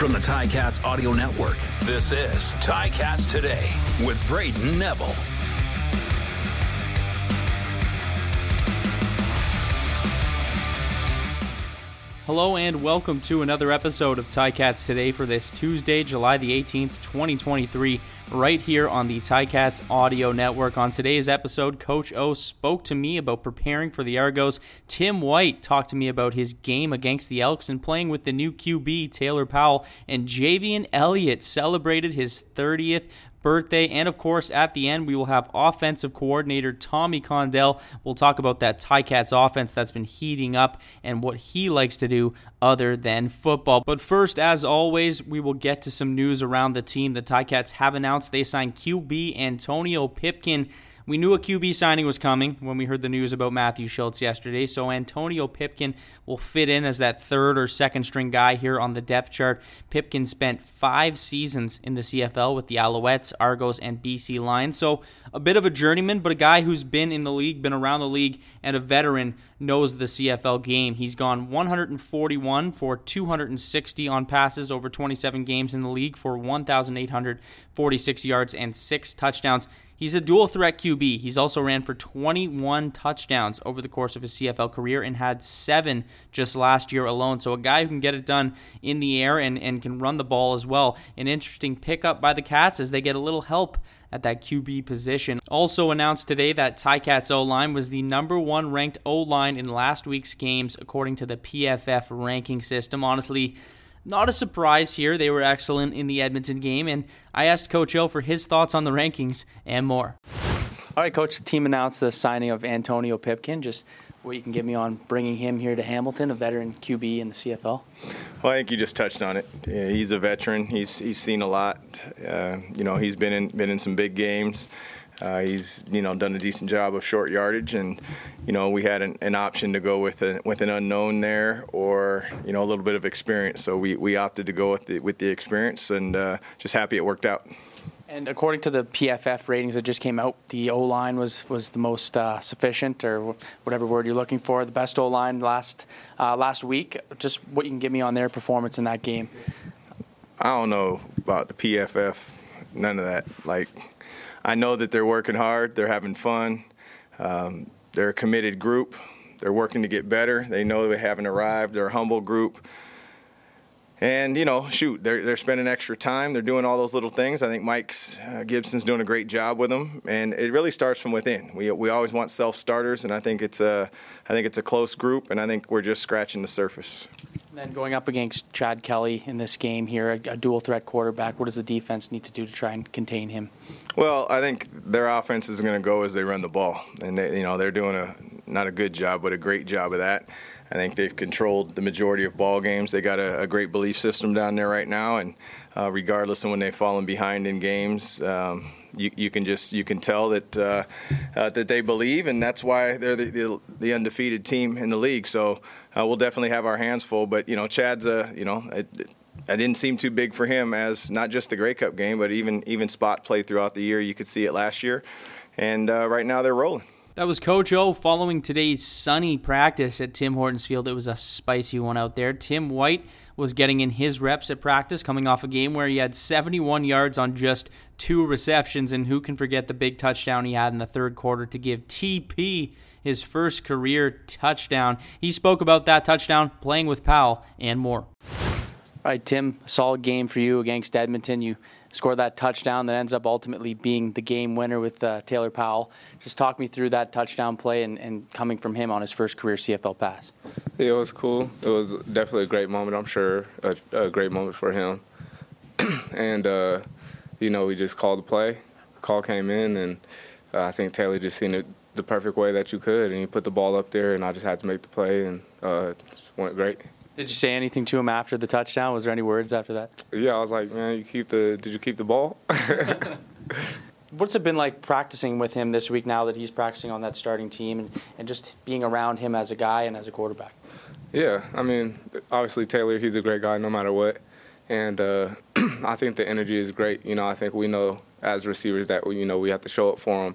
From the Ticats Audio Network, this is Ticats Today with Brayden Neville. Hello and welcome to another episode of Ticats Today for this Tuesday, July the 18th, 2023, right here on the Ticats Audio Network. On today's episode, Coach O spoke to me about preparing for the Argos. Tim White talked to me about his game against the Elks and playing with the new QB, Taylor Powell, and Javien Elliott celebrated his 30th birthday. And of course, at the end, we will have offensive coordinator Tommy Condell. We'll talk about that Ticats offense that's been heating up and what he likes to do other than football. But first, as always, we will get to some news around the team. The Ticats have announced they signed QB Antonio Pipkin we knew a QB signing was coming when we heard the news about Matthew Schultz yesterday, so Antonio Pipkin will fit in as that third or second string guy here on the depth chart. Pipkin spent five seasons in the CFL with the Alouettes, Argos, and BC Lions, so a bit of a journeyman, but a guy who's been in the league, been around the league, and a veteran knows the CFL game. He's gone 141 for 260 on passes over 27 games in the league for 1,846 yards and six touchdowns. He's a dual threat QB. He's also ran for 21 touchdowns over the course of his CFL career and had seven just last year alone. So a guy who can get it done in the air and, and can run the ball as well. An interesting pickup by the Cats as they get a little help at that QB position. Also announced today that Ticats O line was the number one ranked O line in last week's games according to the PFF ranking system. Honestly, not a surprise here. They were excellent in the Edmonton game, and I asked Coach O for his thoughts on the rankings and more. All right, Coach, the team announced the signing of Antonio Pipkin. Just what you can give me on bringing him here to Hamilton, a veteran QB in the CFL? Well, I think you just touched on it. Yeah, he's a veteran. He's he's seen a lot. Uh, you know, he's been in been in some big games. Uh, he's you know done a decent job of short yardage, and you know we had an, an, option to go with a, with an unknown there, or you know a little bit of experience. So we, we opted to go with the with the experience, and uh, just happy it worked out. And according to the PFF ratings that just came out, the O line was was the most uh, sufficient, or whatever word you're looking for, the best O line last uh, last week. Just what you can give me on their performance in that game. I don't know about the PFF, none of that. Like, I know that they're working hard, they're having fun, um, they're a committed group, they're working to get better. They know they haven't arrived. They're a humble group and you know, shoot, they're they're spending extra time. They're doing all those little things. I think Mike uh, Gibson's doing a great job with them, and it really starts from within. We we always want self starters, and I think it's a I think it's a close group, and I think we're just scratching the surface. And then going up against Chad Kelly in this game here, a, a dual threat quarterback. What does the defense need to do to try and contain him? Well, I think their offense is going to go as they run the ball, and they, you know they're doing a not a good job, but a great job of that. I think they've controlled the majority of ball games. They got a, a great belief system down there right now, and uh, regardless of when they've fallen behind in games, um, you, you, can just you can tell that uh, uh, that they believe, and that's why they're the, the, the undefeated team in the league. So uh, we'll definitely have our hands full. But you know, Chad's a you know. It, it didn't seem too big for him as not just the Grey Cup game, but even even spot play throughout the year. You could see it last year, and uh, right now they're rolling. That was Coach O following today's sunny practice at Tim Hortons Field. It was a spicy one out there. Tim White was getting in his reps at practice, coming off a game where he had 71 yards on just two receptions. And who can forget the big touchdown he had in the third quarter to give TP his first career touchdown? He spoke about that touchdown, playing with Powell, and more. All right, Tim, solid game for you against Edmonton. You score that touchdown that ends up ultimately being the game winner with uh, Taylor Powell. Just talk me through that touchdown play and, and, coming from him on his first career CFL pass. Yeah, it was cool. It was definitely a great moment. I'm sure a, a great moment for him. and uh, you know, we just called the play. The call came in, and uh, I think Taylor just seen it the perfect way that you could, and he put the ball up there, and I just had to make the play, and uh, it went great. Did you say anything to him after the touchdown? Was there any words after that? Yeah, I was like, man, you keep the. Did you keep the ball? What's it been like practicing with him this week now that he's practicing on that starting team and, and just being around him as a guy and as a quarterback? Yeah, I mean, obviously Taylor, he's a great guy no matter what, and uh, I think the energy is great. You know, I think we know as receivers that you know we have to show up for him,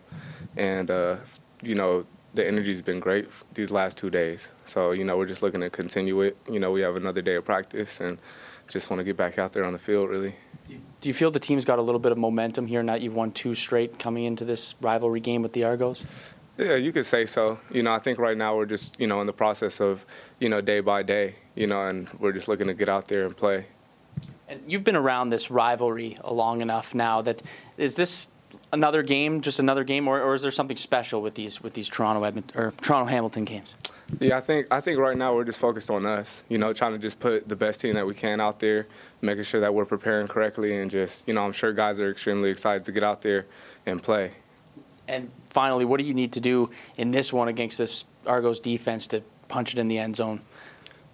and uh, you know the energy's been great these last two days. So you know we're just looking to continue it. You know we have another day of practice and just want to get back out there on the field really. Do you feel the team's got a little bit of momentum here now that you've won two straight coming into this rivalry game with the Argos? Yeah, you could say so. You know, I think right now we're just, you know, in the process of, you know, day by day, you know, and we're just looking to get out there and play. And you've been around this rivalry long enough now that is this another game, just another game, or, or is there something special with these with these Toronto Edmonton or Toronto Hamilton games? Yeah, I think I think right now we're just focused on us. You know, trying to just put the best team that we can out there, making sure that we're preparing correctly, and just you know, I'm sure guys are extremely excited to get out there and play. And finally, what do you need to do in this one against this Argos defense to punch it in the end zone?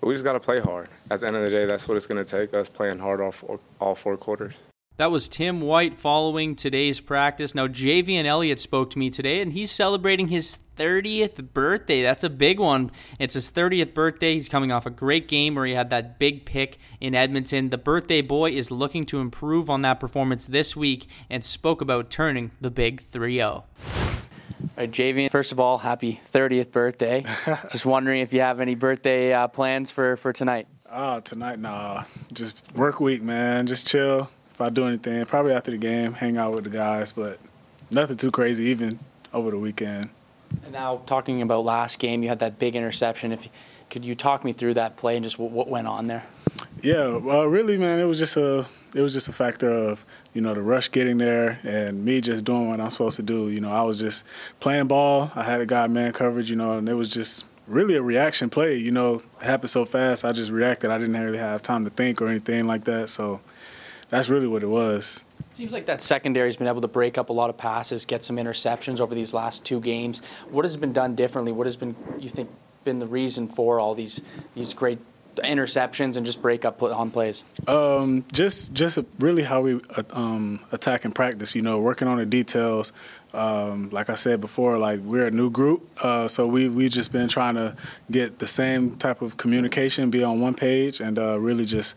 We just got to play hard. At the end of the day, that's what it's going to take us playing hard all four, all four quarters. That was Tim White following today's practice. Now, Javien Elliott spoke to me today, and he's celebrating his 30th birthday. That's a big one. It's his 30th birthday. He's coming off a great game where he had that big pick in Edmonton. The birthday boy is looking to improve on that performance this week and spoke about turning the big 3 0. All right, Javien, first of all, happy 30th birthday. Just wondering if you have any birthday uh, plans for, for tonight. Oh, tonight, nah. Just work week, man. Just chill if I do anything, probably after the game, hang out with the guys, but nothing too crazy even over the weekend. And now talking about last game, you had that big interception. If could you talk me through that play and just what, what went on there? Yeah, well, really, man, it was just a it was just a factor of you know the rush getting there and me just doing what I'm supposed to do. You know, I was just playing ball. I had a guy man coverage, you know, and it was just really a reaction play. You know, it happened so fast. I just reacted. I didn't really have time to think or anything like that. So that's really what it was. Seems like that secondary's been able to break up a lot of passes, get some interceptions over these last two games. What has been done differently? What has been you think been the reason for all these these great interceptions and just break up on plays? Um, just just really how we uh, um, attack in practice. You know, working on the details. Um, like I said before, like we're a new group, uh, so we we just been trying to get the same type of communication, be on one page, and uh, really just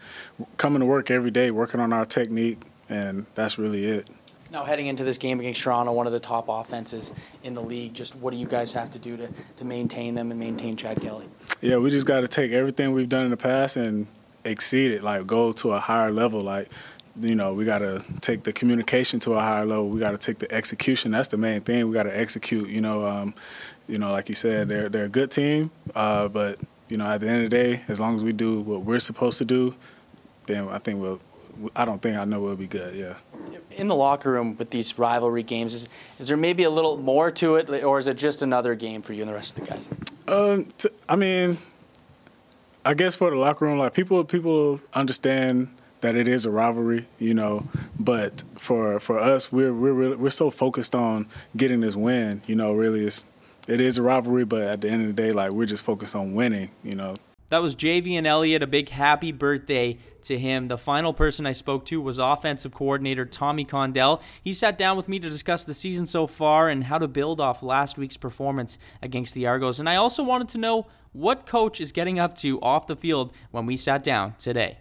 coming to work every day, working on our technique, and that's really it. Now, heading into this game against Toronto, one of the top offenses in the league, just what do you guys have to do to, to maintain them and maintain Chad Kelly? Yeah, we just got to take everything we've done in the past and exceed it, like go to a higher level. Like, you know, we got to take the communication to a higher level. We got to take the execution. That's the main thing. We got to execute. You know, um, you know, like you said, they're they're a good team, uh, but you know, at the end of the day, as long as we do what we're supposed to do, then I think we'll I don't think I know we'll be good. Yeah. In the locker room with these rivalry games, is is there maybe a little more to it, or is it just another game for you and the rest of the guys? Um, t- I mean, I guess for the locker room, like people people understand that it is a rivalry, you know. But for for us, we're we're we're so focused on getting this win, you know. Really, it's it is a rivalry, but at the end of the day, like we're just focused on winning, you know. That was Javien Elliott. A big happy birthday to him. The final person I spoke to was offensive coordinator Tommy Condell. He sat down with me to discuss the season so far and how to build off last week's performance against the Argos. And I also wanted to know what coach is getting up to off the field when we sat down today.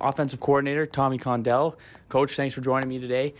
Offensive coordinator Tommy Condell. Coach, thanks for joining me today.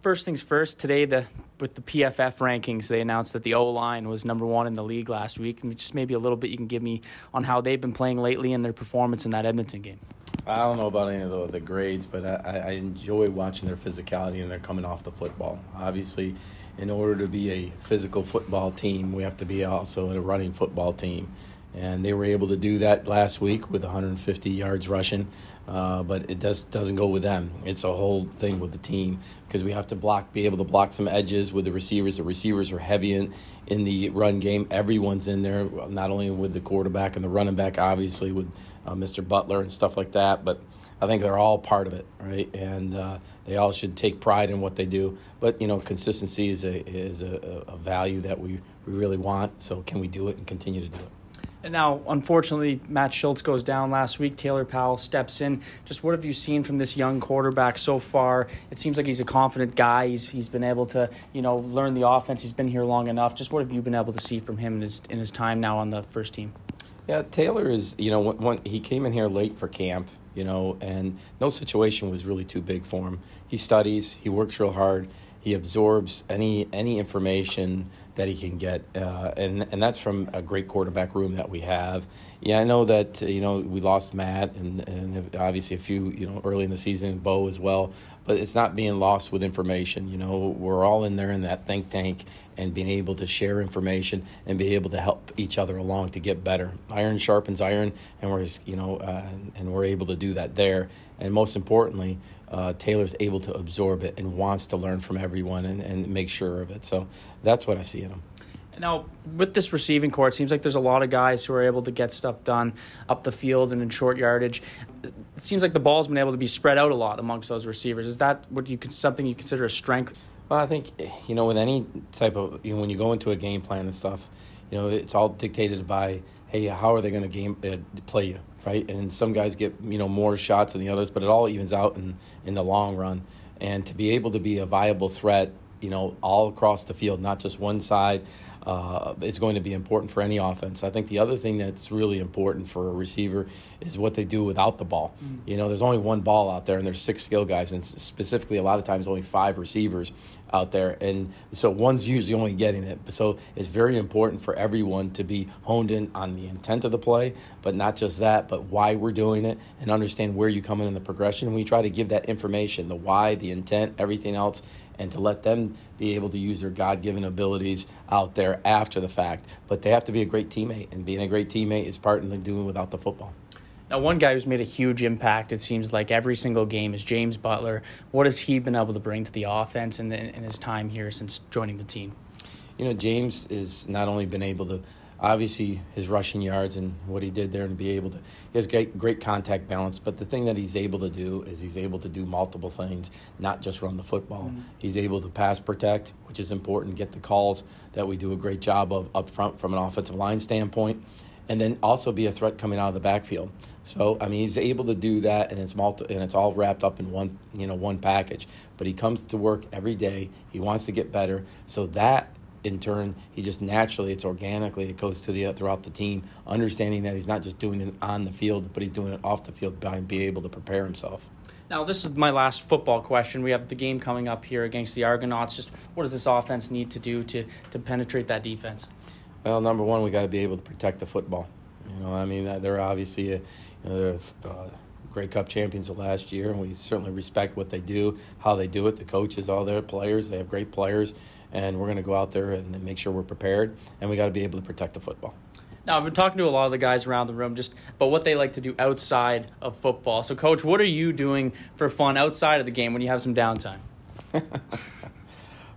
First things first, today the with the PFF rankings, they announced that the O line was number one in the league last week. And just maybe a little bit you can give me on how they've been playing lately and their performance in that Edmonton game. I don't know about any of the, the grades, but I, I enjoy watching their physicality and they're coming off the football. Obviously, in order to be a physical football team, we have to be also a running football team. And they were able to do that last week with 150 yards rushing. Uh, but it does doesn't go with them. It's a whole thing with the team because we have to block, be able to block some edges with the receivers. The receivers are heavy in, in the run game. Everyone's in there, not only with the quarterback and the running back, obviously with uh, Mr. Butler and stuff like that, but I think they're all part of it, right? And uh, they all should take pride in what they do. But you know, consistency is a is a, a value that we, we really want. So can we do it and continue to do it? Now, unfortunately, Matt Schultz goes down last week. Taylor Powell steps in. Just what have you seen from this young quarterback so far? It seems like he's a confident guy. He's he's been able to you know learn the offense. He's been here long enough. Just what have you been able to see from him in his in his time now on the first team? Yeah, Taylor is you know when, when he came in here late for camp, you know, and no situation was really too big for him. He studies. He works real hard he absorbs any any information that he can get, uh, and and that's from a great quarterback room that we have. Yeah, I know that you know we lost Matt and, and obviously a few you know early in the season, Bo as well. But it's not being lost with information. You know, we're all in there in that think tank and being able to share information and be able to help each other along to get better. Iron sharpens iron, and we're you know uh, and we're able to do that there. And most importantly, uh, Taylor's able to absorb it and wants to learn from everyone and, and make sure of it. So that's what I see in him. Now, with this receiving core, it seems like there's a lot of guys who are able to get stuff done up the field and in short yardage. It seems like the ball's been able to be spread out a lot amongst those receivers. Is that what you something you consider a strength? Well, I think you know with any type of you know, when you go into a game plan and stuff, you know it's all dictated by hey how are they going to game uh, play you right? And some guys get you know more shots than the others, but it all evens out in in the long run. And to be able to be a viable threat, you know, all across the field, not just one side. Uh, it's going to be important for any offense. I think the other thing that's really important for a receiver is what they do without the ball. Mm. You know, there's only one ball out there, and there's six skill guys, and specifically, a lot of times, only five receivers out there. And so one's usually only getting it. So it's very important for everyone to be honed in on the intent of the play, but not just that, but why we're doing it and understand where you come in in the progression. And we try to give that information, the why, the intent, everything else, and to let them be able to use their God given abilities out there after the fact. But they have to be a great teammate, and being a great teammate is part of doing without the football. Now, one guy who's made a huge impact, it seems like every single game, is James Butler. What has he been able to bring to the offense in, in his time here since joining the team? You know, James has not only been able to, obviously, his rushing yards and what he did there and be able to, he has great, great contact balance, but the thing that he's able to do is he's able to do multiple things, not just run the football. Mm-hmm. He's able to pass protect, which is important, get the calls that we do a great job of up front from an offensive line standpoint and then also be a threat coming out of the backfield. So I mean, he's able to do that, and it's multi- and it's all wrapped up in one you know one package. But he comes to work every day. He wants to get better. So that in turn, he just naturally, it's organically, it goes to the uh, throughout the team, understanding that he's not just doing it on the field, but he's doing it off the field by being able to prepare himself. Now, this is my last football question. We have the game coming up here against the Argonauts. Just what does this offense need to do to, to penetrate that defense? Well, number one, we got to be able to protect the football. You know, I mean, they're obviously, a, you know, they're uh, Grey Cup champions of last year, and we certainly respect what they do, how they do it. The coaches, all their players, they have great players, and we're going to go out there and make sure we're prepared, and we got to be able to protect the football. Now, I've been talking to a lot of the guys around the room just about what they like to do outside of football. So, coach, what are you doing for fun outside of the game when you have some downtime?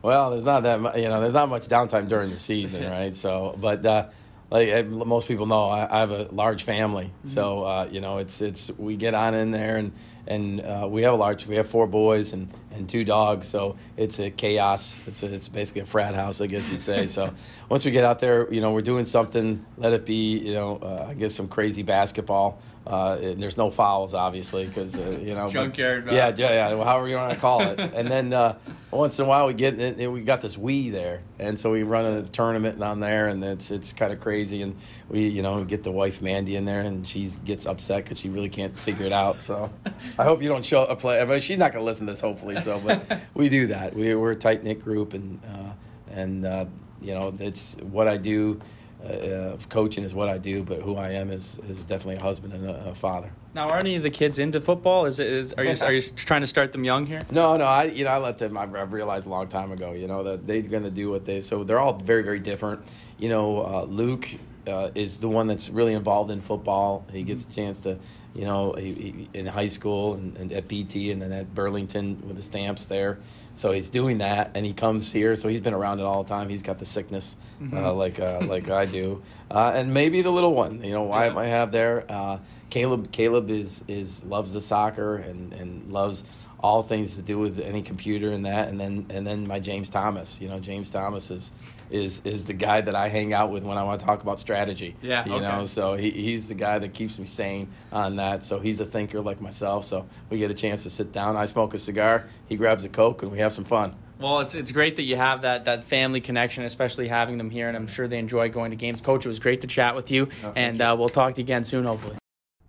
Well, there's not that much, you know, there's not much downtime during the season, right? So, but uh, like most people know, I, I have a large family, mm-hmm. so uh, you know, it's it's we get on in there and and uh, we have a large we have four boys and, and two dogs so it's a chaos it's, a, it's basically a frat house i guess you'd say so once we get out there you know we're doing something let it be you know uh, i guess some crazy basketball uh, and there's no fouls, obviously, because uh, you know. Junkyard. But, yeah, yeah, yeah. However you want to call it. and then uh, once in a while we get we got this Wii there, and so we run a tournament on there, and it's it's kind of crazy. And we you know get the wife Mandy in there, and she gets upset because she really can't figure it out. So I hope you don't show a play. But she's not gonna listen to this, hopefully. So, but we do that. We we're a tight knit group, and uh, and uh, you know it's what I do uh, coaching is what I do, but who I am is, is definitely a husband and a, a father. Now, are any of the kids into football? Is it is are you are you trying to start them young here? No, no. I you know I let them. I, I realized a long time ago. You know that they're going to do what they. So they're all very very different. You know, uh, Luke uh, is the one that's really involved in football. He gets a chance to, you know, he, he, in high school and, and, at PT and then at Burlington with the stamps there. So he's doing that, and he comes here. So he's been around it all the time. He's got the sickness, mm-hmm. uh, like uh, like I do, uh, and maybe the little one. You know, why yeah. I have there. Uh, Caleb Caleb is is loves the soccer and and loves all things to do with any computer and that, and then and then my James Thomas. You know, James Thomas is is is the guy that I hang out with when I want to talk about strategy. Yeah, you okay. know, so he, he's the guy that keeps me sane on that. So he's a thinker like myself. So we get a chance to sit down. I smoke a cigar. He grabs a coke, and we have some fun. Well, it's it's great that you have that that family connection, especially having them here, and I'm sure they enjoy going to games. Coach, it was great to chat with you, oh, and you. Uh, we'll talk to you again soon, hopefully.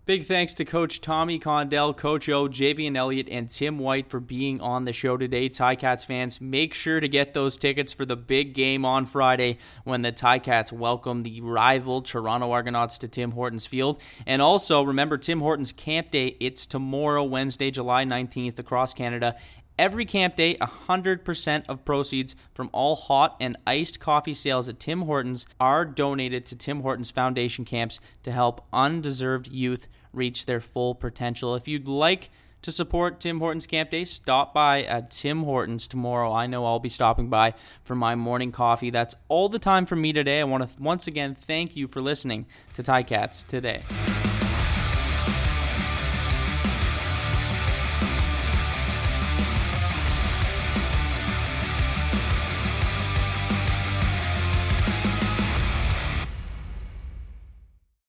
Big thanks to Coach Tommy Condell, Coach O, Javien Elliott, and Tim White for being on the show today. Ticats fans, make sure to get those tickets for the big game on Friday when the Ticats welcome the rival Toronto Argonauts to Tim Hortons Field. And also, remember Tim Hortons Camp Day. It's tomorrow, Wednesday, July 19th, across Canada. Every camp day, 100% of proceeds from all hot and iced coffee sales at Tim Hortons are donated to Tim Hortons Foundation camps to help undeserved youth reach their full potential. If you'd like to support Tim Hortons Camp Day, stop by at Tim Hortons tomorrow. I know I'll be stopping by for my morning coffee. That's all the time for me today. I want to once again thank you for listening to Ticats today.